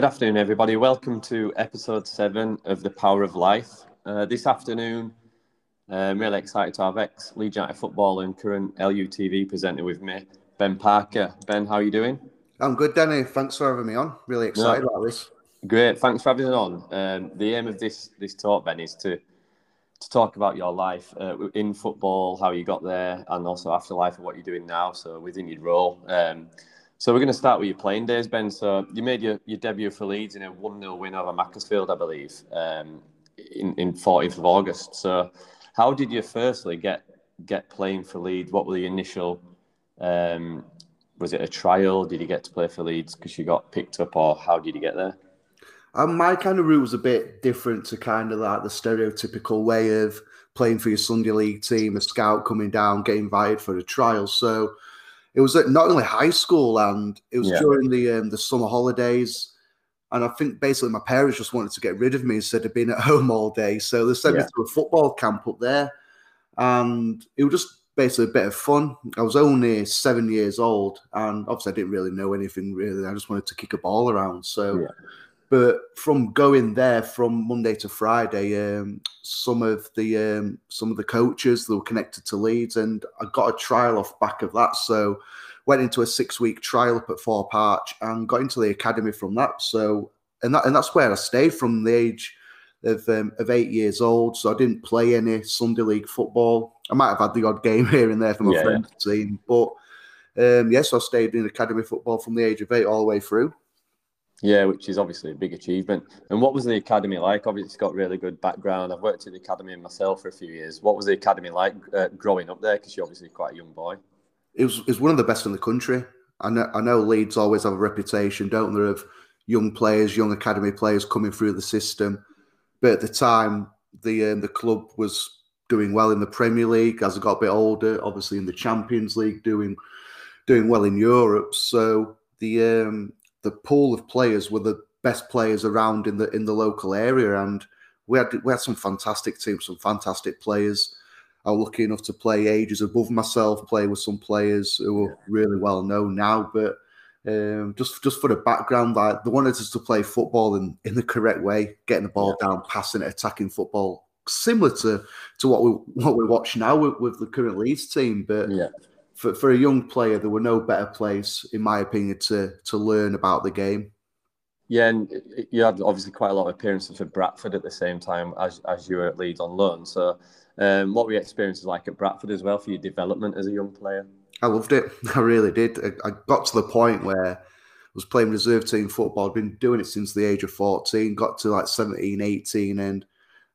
Good afternoon, everybody. Welcome to episode seven of The Power of Life. Uh, this afternoon, I'm really excited to have ex Leeds United football and current LUTV presenter with me, Ben Parker. Ben, how are you doing? I'm good, Danny. Thanks for having me on. Really excited about this. Great. Thanks for having me on. Um, the aim of this this talk, Ben, is to to talk about your life uh, in football, how you got there, and also afterlife and what you're doing now. So within your role. Um, so we're going to start with your playing days, Ben. So you made your, your debut for Leeds in a 1 0 win over Macclesfield, I believe, um, in, in 14th of August. So how did you firstly get get playing for Leeds? What were the initial, um, was it a trial? Did you get to play for Leeds because you got picked up or how did you get there? Um, my kind of route was a bit different to kind of like the stereotypical way of playing for your Sunday league team, a scout coming down, getting invited for a trial. So it was at not only high school and it was yeah. during the um, the summer holidays. And I think basically my parents just wanted to get rid of me instead of being at home all day. So they sent yeah. me to a football camp up there. And it was just basically a bit of fun. I was only seven years old and obviously I didn't really know anything really. I just wanted to kick a ball around. So yeah. But from going there from Monday to Friday, um, some of the um, some of the coaches that were connected to Leeds, and I got a trial off back of that. So went into a six week trial up at Thorp Arch and got into the academy from that. So and that and that's where I stayed from the age of um, of eight years old. So I didn't play any Sunday league football. I might have had the odd game here and there from a yeah, friend's yeah. team, but um, yes, I stayed in academy football from the age of eight all the way through. Yeah, which is obviously a big achievement. And what was the academy like? Obviously, it's got really good background. I've worked at the academy myself for a few years. What was the academy like uh, growing up there? Because you're obviously quite a young boy. It was, it was one of the best in the country. I know, I know Leeds always have a reputation, don't they, of young players, young academy players coming through the system. But at the time, the um, the club was doing well in the Premier League as I got a bit older. Obviously, in the Champions League, doing doing well in Europe. So the um, the pool of players were the best players around in the in the local area, and we had we had some fantastic teams, some fantastic players. I was lucky enough to play ages above myself, play with some players who are really well known now. But um, just just for the background, like they wanted us to play football in, in the correct way, getting the ball down, passing it, attacking football, similar to to what we what we watch now with, with the current Leeds team. But yeah for, for a young player, there were no better place, in my opinion, to to learn about the game. Yeah, and you had obviously quite a lot of appearances for Bradford at the same time as, as you were at Leeds on loan. So, um, what were your experiences like at Bradford as well for your development as a young player? I loved it. I really did. I, I got to the point where I was playing reserve team football. I'd been doing it since the age of 14, got to like 17, 18, and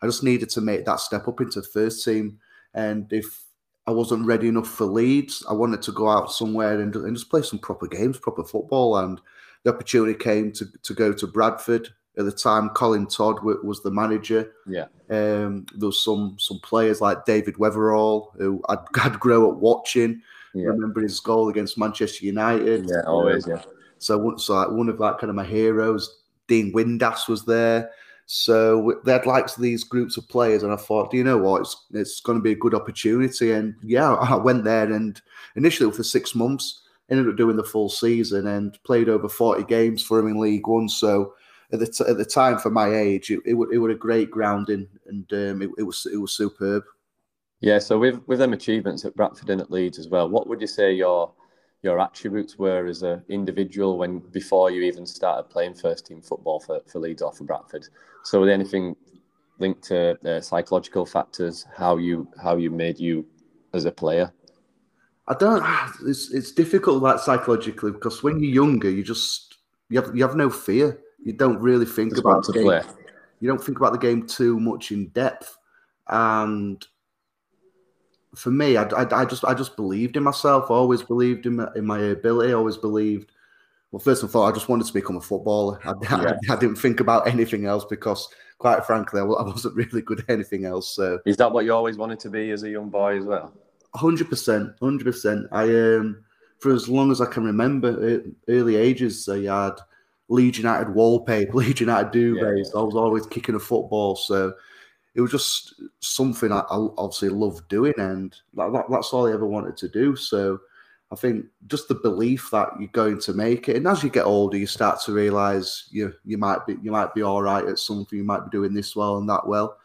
I just needed to make that step up into first team. And if I wasn't ready enough for Leeds. I wanted to go out somewhere and, and just play some proper games, proper football. And the opportunity came to, to go to Bradford. At the time, Colin Todd was the manager. Yeah. Um, there was some some players like David Weatherall who I'd, I'd grow up watching. Yeah. Remember his goal against Manchester United. Yeah, always. Yeah. So, so like one of like kind of my heroes, Dean Windass was there. So they had likes these groups of players, and I thought, do you know what? It's it's going to be a good opportunity. And yeah, I went there, and initially for six months, ended up doing the full season and played over forty games for him in League One. So at the t- at the time for my age, it, it, it was a great grounding, and um, it, it was it was superb. Yeah. So with with them achievements at Bradford and at Leeds as well, what would you say your your attributes were as an individual when before you even started playing first team football for, for Leeds or for Bradford. So, anything linked to uh, psychological factors? How you how you made you as a player? I don't. It's it's difficult like psychologically because when you're younger, you just you have you have no fear. You don't really think just about the game. Play. You don't think about the game too much in depth, and for me, I, I, I, just I just believed in myself. always believed in my, in my ability. always believed. Well, first and foremost, I just wanted to become a footballer. I, yeah. I, I, didn't think about anything else because, quite frankly, I wasn't really good at anything else. So, is that what you always wanted to be as a young boy as well? Hundred percent, hundred percent. I um, for as long as I can remember, early ages, I had Leeds United wallpaper, Leeds United duvets. Yeah. I was always kicking a football, so it was just something I, I obviously loved doing, and that, that's all I ever wanted to do. So I think just the belief that you're going to make it, and as you get older, you start to realise you you might be you might be all right at something, you might be doing this well and that well,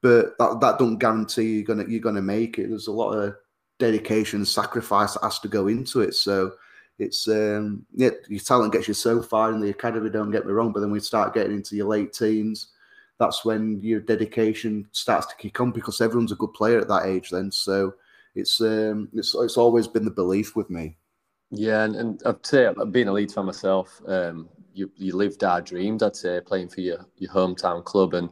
but that that don't guarantee you're gonna you're gonna make it. There's a lot of dedication and sacrifice that has to go into it. So it's um yeah, your talent gets you so far in the academy. Don't get me wrong, but then we start getting into your late teens. That's when your dedication starts to kick on because everyone's a good player at that age. Then, so it's um it's it's always been the belief with me. Yeah, and, and I'd say being a Leeds fan myself, um, you you lived our dreams. I'd say playing for your your hometown club, and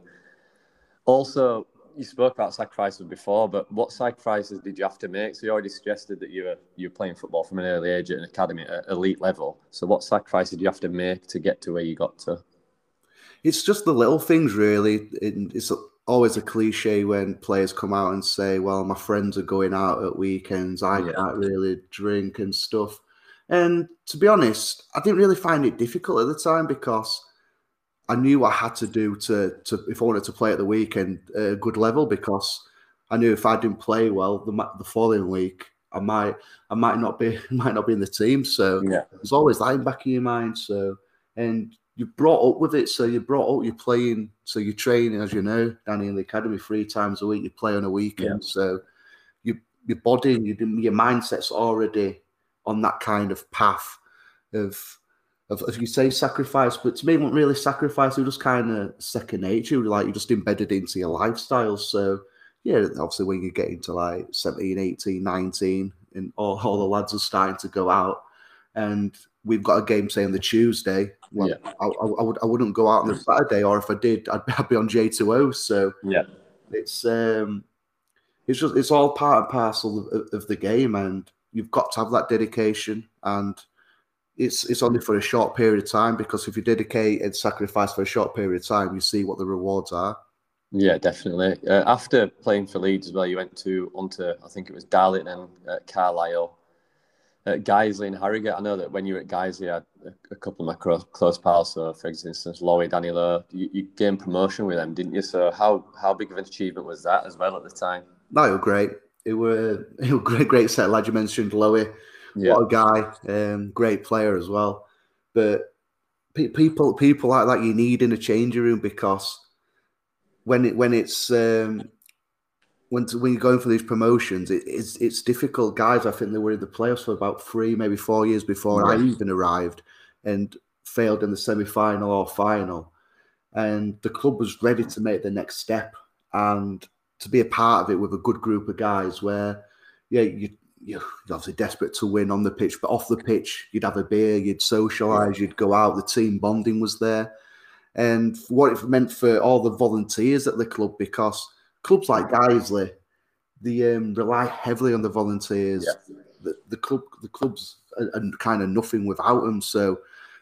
also you spoke about sacrifices before, but what sacrifices did you have to make? So you already suggested that you were you were playing football from an early age at an academy at elite level. So what sacrifices did you have to make to get to where you got to? It's just the little things, really. It's always a cliche when players come out and say, "Well, my friends are going out at weekends. I yeah. can't really drink and stuff." And to be honest, I didn't really find it difficult at the time because I knew I had to do to to if I wanted to play at the weekend a good level because I knew if I didn't play well the the following week I might I might not be might not be in the team. So yeah. there's always that in back of your mind. So and you brought up with it. So you brought up you're playing. So you're training, as you know, Danny in the academy three times a week. You play on a weekend. Yeah. So you your body and your, your mindset's already on that kind of path of of, if you say sacrifice, but to me, it wasn't really sacrifice. It was just kind of second nature. Like you're just embedded into your lifestyle. So, yeah, obviously, when you get into like 17, 18, 19, and all, all the lads are starting to go out, and we've got a game, say, on the Tuesday, well, yeah. I, I, I, would, I wouldn't go out on the Saturday, or if I did, I'd, I'd be on J2O. So, yeah, it's, um, it's just, it's all part and parcel of, of the game, and you've got to have that dedication and it's it's only for a short period of time because if you dedicate and sacrifice for a short period of time, you see what the rewards are. Yeah, definitely. Uh, after playing for Leeds as well, you went to onto I think it was Darlington and uh, Carlisle, uh, Guiseley and Harrogate. I know that when you were at Guiseley, I had a, couple of my close, close pals. So, for instance, Lowy, Danny Lowe, you, you gained promotion with them, didn't you? So, how how big of an achievement was that as well at the time? No, it was great. It was it was great, great set. of lads. you mentioned, Lowy yeah. What a guy, um, great player as well. But pe- people, people like that you need in a changing room because when it when it's um, when to, when you're going for these promotions, it, it's it's difficult. Guys, I think they were in the playoffs for about three, maybe four years before right. I even arrived, and failed in the semi final or final. And the club was ready to make the next step and to be a part of it with a good group of guys. Where, yeah, you you're obviously desperate to win on the pitch, but off the pitch, you'd have a beer, you'd socialise, you'd go out. The team bonding was there, and what it meant for all the volunteers at the club because clubs like Guiseley, they um, rely heavily on the volunteers. Yeah. The, the club, the clubs are, are kind of nothing without them. So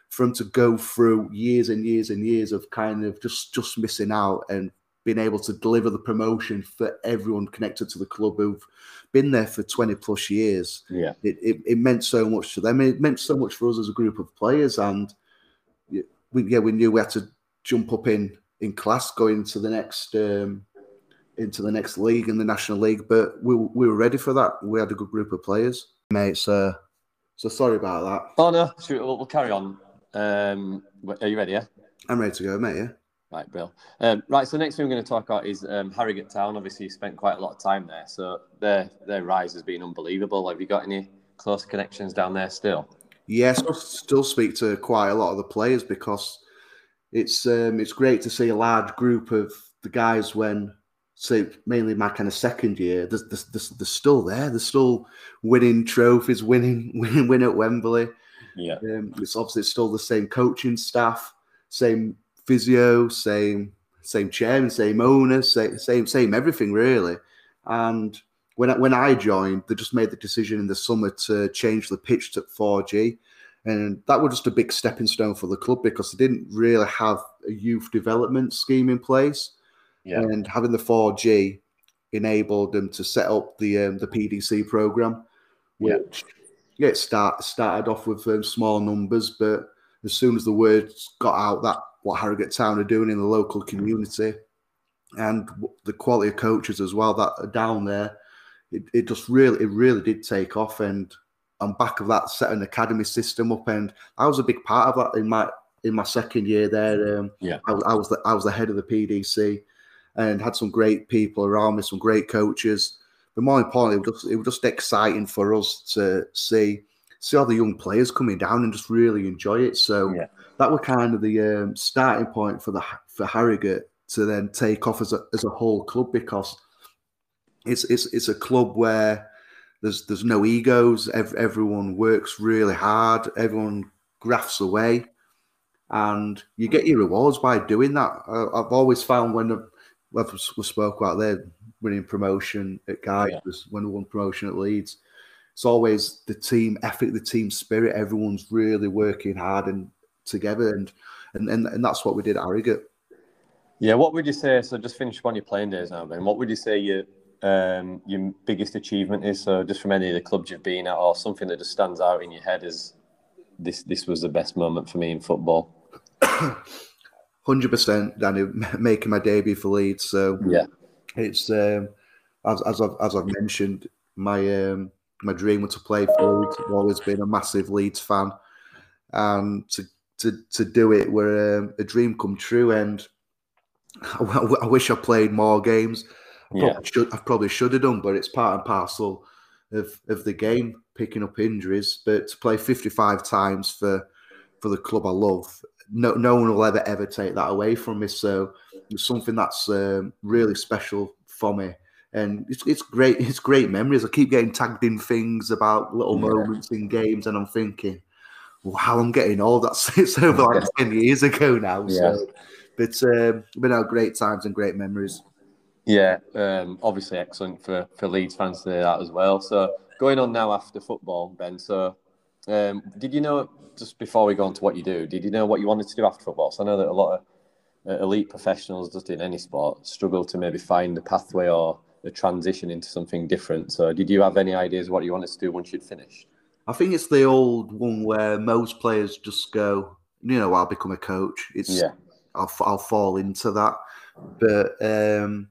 for them to go through years and years and years of kind of just just missing out and being able to deliver the promotion for everyone connected to the club who've been there for 20 plus years. Yeah. It, it, it meant so much to them. It meant so much for us as a group of players. And we, yeah, we knew we had to jump up in, in class going to the next, um, into the next league in the National League. But we, we were ready for that. We had a good group of players. Mate, so, so sorry about that. Oh, no, we'll, we'll carry on. Um, are you ready? Yeah. I'm ready to go, mate. Yeah. Right, Bill. Um, right, so next thing we're going to talk about is um, Harrogate Town. Obviously, you spent quite a lot of time there, so their their rise has been unbelievable. Have you got any close connections down there still? Yes, I still speak to quite a lot of the players because it's um, it's great to see a large group of the guys when say mainly my kind of second year. They're, they're, they're still there. They're still winning trophies, winning winning win at Wembley. Yeah, um, it's obviously still the same coaching staff, same physio, same same chairman, same owner, same same same everything really. And when I, when I joined, they just made the decision in the summer to change the pitch to 4G, and that was just a big stepping stone for the club because they didn't really have a youth development scheme in place. Yeah. And having the 4G enabled them to set up the um, the PDC program, which yeah, yeah it start, started off with um, small numbers, but as soon as the word got out that what Harrogate Town are doing in the local community and the quality of coaches as well that are down there. It, it just really, it really did take off. And on back of that, set an academy system up, and I was a big part of that in my in my second year there. Um, yeah, I, I, was the, I was the head of the PDC, and had some great people around me, some great coaches. But more importantly, it was just, it was just exciting for us to see see all the young players coming down and just really enjoy it. So yeah. that was kind of the um, starting point for the for Harrogate to then take off as a as a whole club because it's it's it's a club where there's there's no egos. everyone works really hard. Everyone grafts away, and you get your rewards by doing that. I, have always found when I've, we spoke about there winning promotion at Guys, yeah. when we won promotion at Leeds. It's always the team effort, the team spirit. Everyone's really working hard and together, and and and, and that's what we did at Harrogate. Yeah, what would you say? So, just finish up on your playing days now, Ben. What would you say your um, your biggest achievement is? So, just from any of the clubs you've been at, or something that just stands out in your head as this this was the best moment for me in football. Hundred percent, Danny, making my debut for Leeds. So yeah, it's um, as as I've as I've mentioned, my um, my dream was to play for Leeds. I've always been a massive Leeds fan, and to to to do it were um, a dream come true. And I, I wish I played more games. I yeah. probably should I probably should have done, but it's part and parcel of of the game, picking up injuries. But to play fifty five times for for the club I love, no no one will ever ever take that away from me. So it's something that's um, really special for me. And it's, it's great. It's great memories. I keep getting tagged in things about little yeah. moments in games, and I'm thinking, "Wow, I'm getting old." That's it's over like ten years ago now. Yeah. So but um, been out great times and great memories. Yeah, um, obviously excellent for, for Leeds fans to hear that as well. So going on now after football, Ben. So um, did you know just before we go on to what you do? Did you know what you wanted to do after football? So I know that a lot of uh, elite professionals, just in any sport, struggle to maybe find a pathway or a transition into something different. So did you have any ideas what you wanted to do once you'd finished? I think it's the old one where most players just go, you know, I'll become a coach. It's yeah. I'll, I'll fall into that. But um,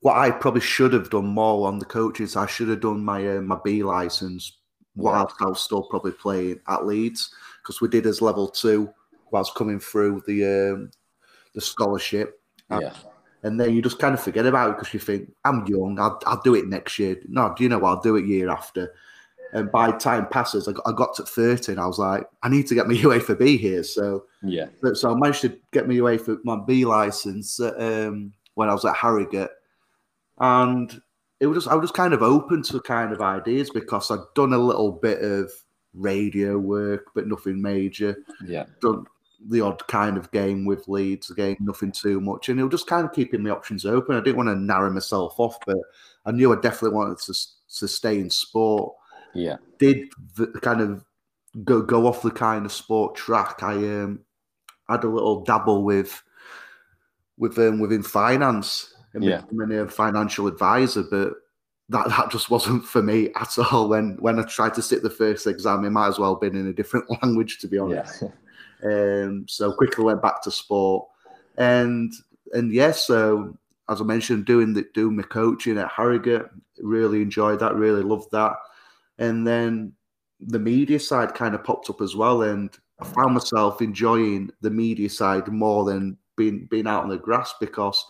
what I probably should have done more on the coaches, I should have done my uh, my B license whilst I was still probably playing at Leeds because we did as level two whilst coming through the um, the scholarship. Yeah. And then you just kind of forget about it because you think, I'm young, I'll, I'll do it next year. No, do you know what? I'll do it year after. And by time passes, I got, I got to 13. I was like, I need to get my UEFA B here. So yeah. So I managed to get my UEFA my B license um, when I was at Harrogate, and it was just I was just kind of open to kind of ideas because I'd done a little bit of radio work, but nothing major. Yeah. Done the odd kind of game with Leeds, again, nothing too much. And it was just kind of keeping my options open. I didn't want to narrow myself off, but I knew I definitely wanted to, to stay in sport. Yeah. Did the, kind of go go off the kind of sport track. I um had a little dabble with with um, within finance and yeah. becoming a financial advisor, but that that just wasn't for me at all. When when I tried to sit the first exam, it might as well have been in a different language, to be honest. Yeah. um, so quickly went back to sport, and and yes, yeah, so as I mentioned, doing the doing my coaching at Harrogate, really enjoyed that, really loved that and then the media side kind of popped up as well, and I found myself enjoying the media side more than being being out on the grass because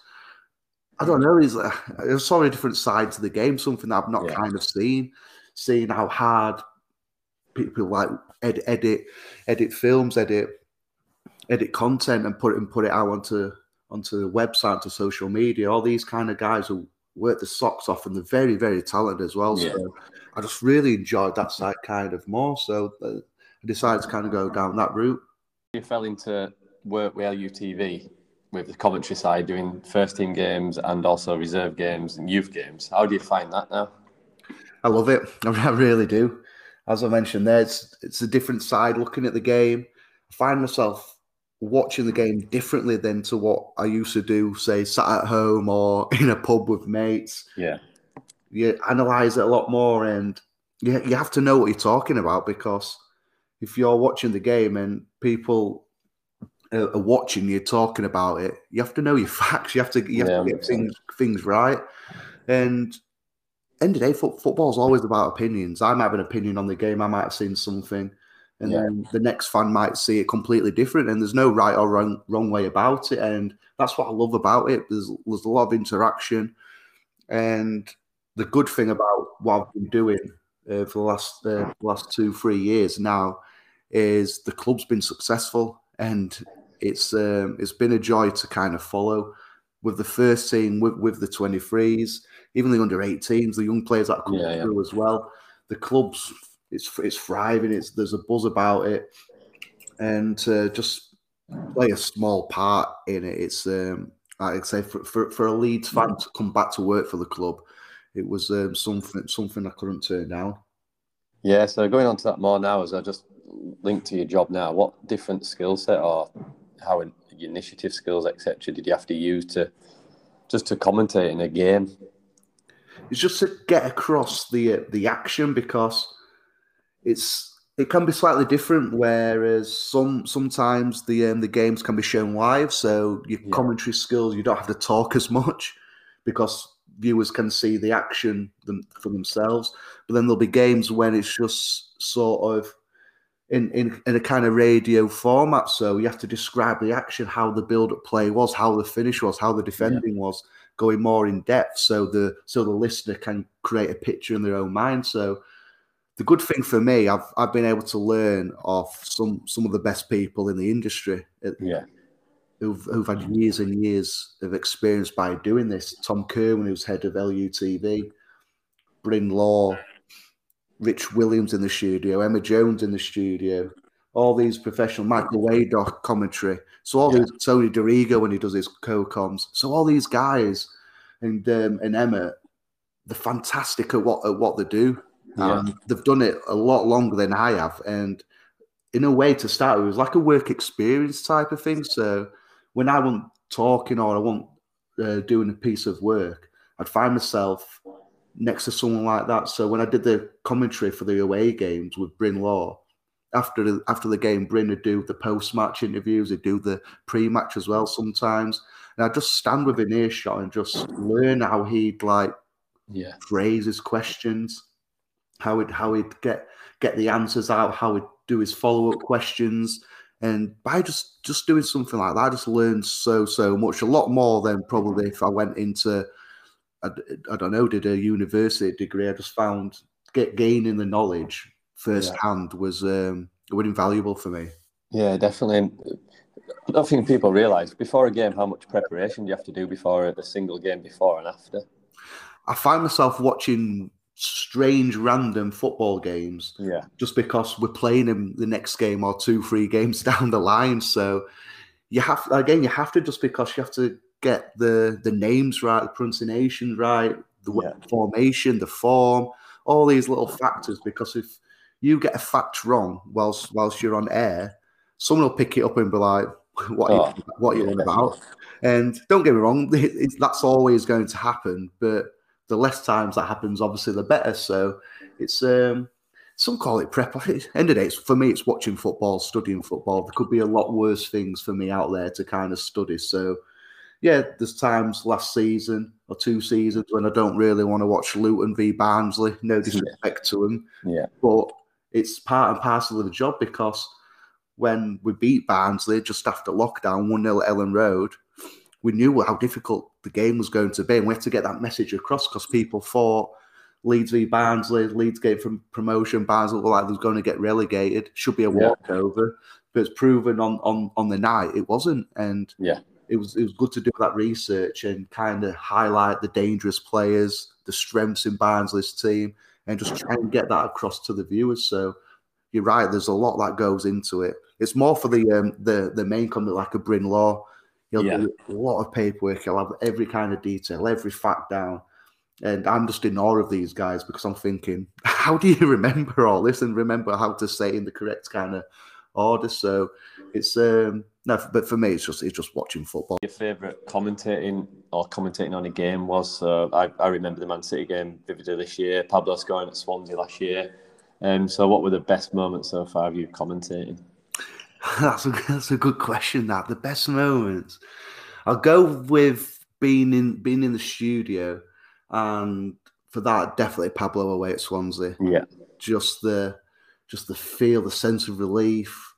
I don't know, there's, uh, there's so many different sides of the game, something that I've not yeah. kind of seen, seeing how hard people like edit, edit, edit films, edit, edit content, and put it and put it out onto onto the website, to social media. All these kind of guys who work the socks off, and they're very, very talented as well. Yeah. So I just really enjoyed that side kind of more. So uh, I decided to kind of go down that route. You fell into work with LUTV with the commentary side, doing first team games and also reserve games and youth games. How do you find that now? I love it. I really do. As I mentioned, there it's, it's a different side looking at the game. I find myself watching the game differently than to what I used to do, say, sat at home or in a pub with mates. Yeah you analyze it a lot more, and you you have to know what you're talking about because if you're watching the game and people are watching you talking about it, you have to know your facts. You have to you have yeah, to get things things right. And end of day, fo- football's always about opinions. I might have an opinion on the game. I might have seen something, and Yeah. then the next fan might see it completely different. And there's no right or wrong wrong way about it. And that's what I love about it. There's there's a lot of interaction, and the good thing about what I've been doing uh, for the last uh, last two three years now is the club's been successful, and it's um, it's been a joy to kind of follow with the first team, with with the 23s, even the under 18s, the young players that come Yeah, yeah. through as well. The club's it's it's thriving. It's there's a buzz about it, and to just play a small part in it. It's um, like I say for, for for a Leeds fan to come back to work for the club, it was um, something something I couldn't turn down. Yeah, so going on to that more now, as I just link to your job now, what different skill set or how your initiative skills, etc., did you have to use to just to commentate in a game? It's just to get across the uh, the action because it's it can be slightly different. Whereas some sometimes the um, the games can be shown live, so your Yeah. commentary skills you don't have to talk as much because viewers can see the action them, for themselves. But then there'll be games when it's just sort of in, in in a kind of radio format. So you have to describe the action, how the build up play was, how the finish was, how the defending was, going more in depth, so the so the listener can create a picture in their own mind. So the good thing for me, I've I've been able to learn off some some of the best people in the industry Yeah, who've who've had years and years of experience by doing this. Tom Kerwin, who's head of LUTV, Bryn Law, Rich Williams in the studio, Emma Jones in the studio, all these professional Michael Waydock commentary. So all Yeah. these Tony Dorigo when he does his co-coms. So all these guys and um, and Emma, they're fantastic at what at what they do. Yeah. Um, they've done it a lot longer than I have, and in a way, to start, with, it was like a work experience type of thing. So when I want talking or I want uh, doing a piece of work, I'd find myself next to someone like that. So when I did the commentary for the away games with Bryn Law, after the, after the game, Bryn would do the post match interviews, he'd do the pre match as well sometimes. And I'd just stand within earshot and just learn how he'd like yeah, phrase his questions, how he'd how he'd get get the answers out, how he'd do his follow up questions, and by just just doing something like that, I just learned so so much, a lot more than probably if I went into I, I don't know did a university degree. I just found get gaining the knowledge firsthand was um was invaluable for me. yeah, definitely. And I don't think people realise before a game how much preparation you have to do before a single game, before and after. I find myself watching strange random football games Yeah, just because we're playing him the next game or two, three games down the line. So you have again, you have to just because you have to get the the names right, the pronunciation right, the Yeah. formation, the form, all these little factors. Because if you get a fact wrong whilst whilst you're on air, someone will pick it up and be like, "What? are you, Oh, what are you yeah, about?" And don't get me wrong, it's, that's always going to happen. But the less times that happens, obviously, the better. So it's um, some call it prep. End of the day, it's, for me, it's watching football, studying football. There could be a lot worse things for me out there to kind of study. So yeah, there's times last season or two seasons when I don't really want to watch Luton v Barnsley. No disrespect to them, yeah, but it's part and parcel of the job because when we beat Barnsley just after lockdown, 1 0 at Elland Road, we knew how difficult the game was going to be. And we had to get that message across because people thought Leeds v Barnsley, Leeds game from promotion, Barnsley were like they was going to get relegated, should be a Yeah. walkover. But it's proven on, on, on the night it wasn't. And Yeah. It was it was good to do that research and kind of highlight the dangerous players, the strengths in Barnsley's team, and just try and get that across to the viewers. So you're right. There's a lot that goes into it. It's more for the um, the the main comment, like a Bryn Law. He'll Yeah. do a lot of paperwork. He'll have every kind of detail, every fact down. And I'm just in awe of these guys because I'm thinking, how do you remember all this and remember how to say in the correct kind of order? So it's um no, but for me, it's just it's just watching football. Your favourite commentating or commentating on a game was? Uh, I, I remember the Man City game vividly this year. Pablo scoring at Swansea last year. Um, so, what were the best moments so far of you commentating? That's a that's a good question. That the best moments, I'll go with being in being in the studio, and for that, definitely Pablo away at Swansea. Yeah. Just the just the feel, the sense of relief.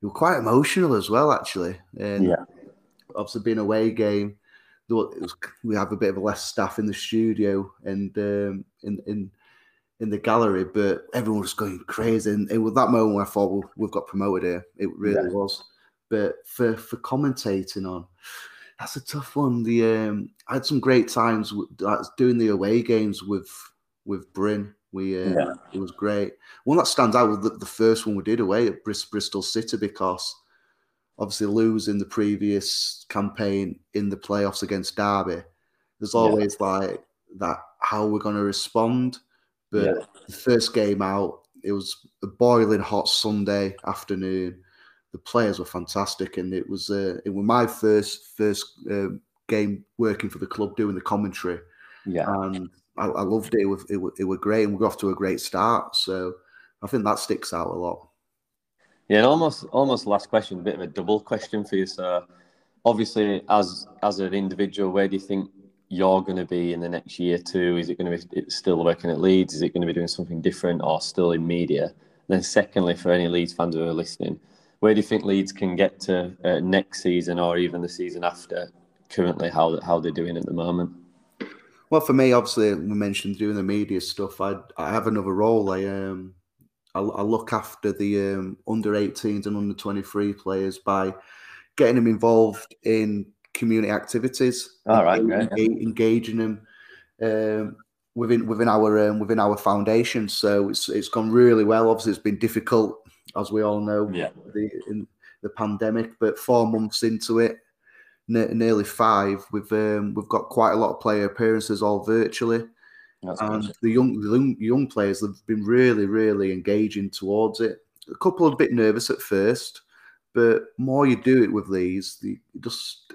You were quite emotional as well, actually. And Yeah. obviously being away game, though it was, we have a bit of less staff in the studio and um, in in in the gallery, but everyone was going crazy. And it was that moment where I thought, well, we've got promoted here. It really Yeah. was. But for for commentating on, that's a tough one. The um, I had some great times with, doing the away games with with Bryn. We uh, Yeah. it was great. One that stands out was the, the first one we did away at Bris- Bristol City because obviously losing the previous campaign in the playoffs against Derby. There's Yeah. always like that how we're going to respond. But Yeah. the first game out, it was a boiling hot Sunday afternoon. The players were fantastic, and it was uh, it was my first first um, game working for the club doing the commentary Yeah. and I, I loved it. It was, it it was great, and we got off to a great start. So I think that sticks out a lot. Yeah, and almost almost last question, a bit of a double question for you. So obviously as as an individual, where do you think you're going to be in the next year too? Is it going to be still working at Leeds? Is it going to be doing something different or still in media? And then secondly, for any Leeds fans who are listening, where do you think Leeds can get to uh, next season or even the season after? Currently, how how they're doing at the moment? Well, for me, obviously, we mentioned doing the media stuff. I I have another role. I um I, I look after the um, under 18s and under 23 players by getting them involved in community activities. All right, enga- great, engaging them um, within within our um, within our foundation. So it's it's gone really well. Obviously, it's been difficult, as we all know, Yeah. the in the pandemic. But four months into it, ne- nearly five, we've um, we've got quite a lot of player appearances all virtually, That's and the young the young, young players have been really really engaging towards it. A couple are a bit nervous at first, but more you do it with these, they just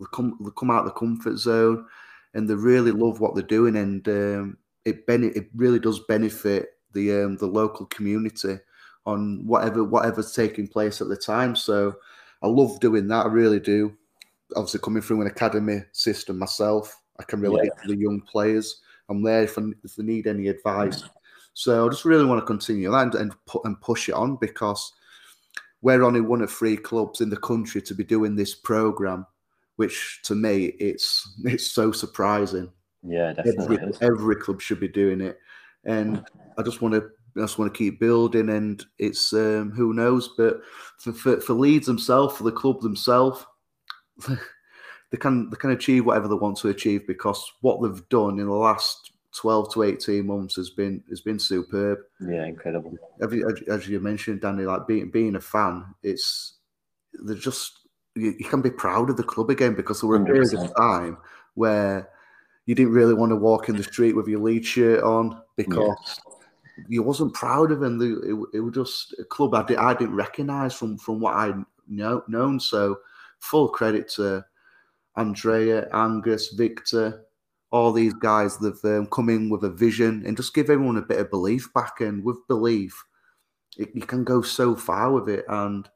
they come they come out of the comfort zone, and they really love what they're doing, and um, it ben- it really does benefit the um, the local community on whatever whatever's taking place at the time. So I love doing that. I really do. Obviously, coming through an academy system myself, I can relate to the young players. I'm there if, I, if they need any advice. So I just really want to continue that and, and, pu- and push it on because we're only one of three clubs in the country to be doing this program, which to me it's it's so surprising. Yeah, Every, definitely. is. every club should be doing it, and I just want to I just want to keep building. And it's um, who knows, but for, for for Leeds themselves, for the club themselves, they can they can achieve whatever they want to achieve because what they've done in the last twelve to eighteen months has been has been superb. Yeah, incredible. As you, as- you mentioned, Danny, like being being a fan, it's they're just you, you can be proud of the club again because there were a period of time where you didn't really want to walk in the street with your lead shirt on because you wasn't proud of them. They- It, it was just a club I, did, I didn't recognise from from what I know known. So full credit to Andrea, Angus, Victor, all these guys that've um, come in with a vision and just give everyone a bit of belief back. And with belief, it, you can go so far with it. And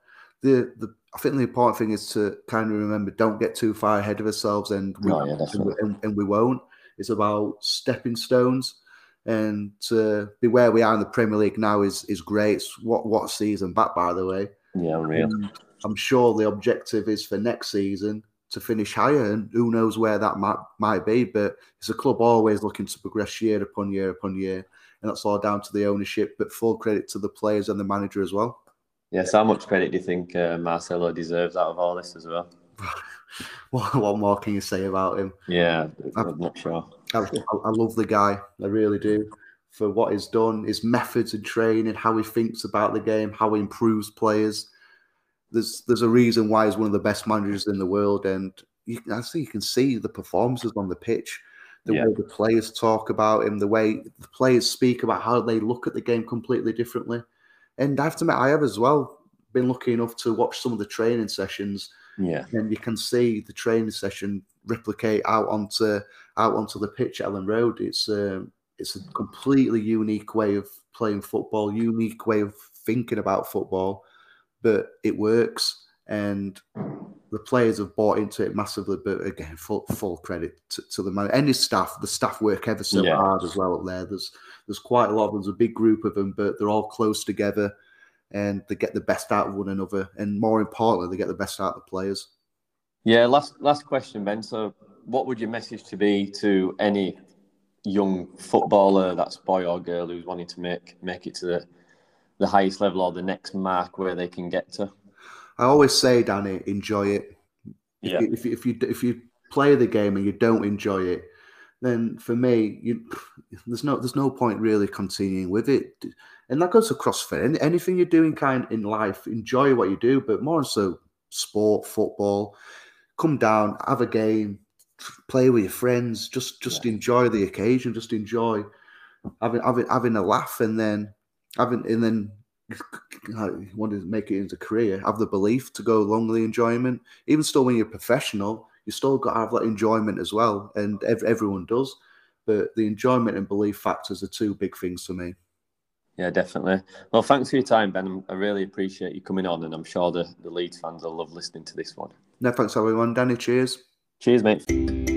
the, the I think the important thing is to kind of remember don't get too far ahead of ourselves, and we, No, yeah, and, we- and, we won't. It's about stepping stones. And to be where we are in the Premier League now is is great. It's what what season back, by the way. Yeah, unreal. And I'm sure the objective is for next season to finish higher, and who knows where that might might be. But it's a club always looking to progress year upon year upon year, and that's all down to the ownership. But full credit to the players and the manager as well. Yes, how much credit do you think uh, Marcelo deserves out of all this as well? What, what more can you say about him? Yeah, I'm not sure. I, I love the guy. I really do. For what he's done, his methods and training, how he thinks about the game, how he improves players. There's there's a reason why he's one of the best managers in the world, and you, I think you can see the performances on the pitch, the Yeah. way the players talk about him, the way the players speak about how they look at the game completely differently. And I have to admit, I have as well been lucky enough to watch some of the training sessions Yeah, and you can see the training session replicate out onto out onto the pitch at Elland Road. It's um, it's a completely unique way of playing football, unique way of thinking about football, but it works. and the players have bought into it massively. But again, full full credit to, to the man and his staff. The staff work ever so yeah. hard as well up there. There's there's quite a lot. Of them. There's a big group of them, but they're all close together, and they get the best out of one another. And more importantly, they get the best out of the players. Yeah. Last last question, Ben. So, what would your message to be to any young footballer, that's boy or girl, who's wanting to make make it to the the highest level or the next mark where they can get to? I always say, Danny, enjoy it. Yeah. If, if, if you if you play the game and you don't enjoy it, then for me, you there's no there's no point really continuing with it. And that goes across for any, anything you're doing kind in life. Enjoy what you do, but more so sport, football. Come down, have a game, play with your friends. Just just yeah. enjoy the occasion. Just enjoy having having having a laugh, and then having and then you want to make it into a career, have the belief to go along with the enjoyment. Even still, when you're professional, you still got to have that enjoyment as well, and ev- everyone does. But the enjoyment and belief factors are two big things for me. Yeah, definitely. Well, thanks for your time, Ben. I really appreciate you coming on, and I'm sure the, the Leeds fans will love listening to this one. No, thanks everyone. Danny, cheers. Cheers, mate.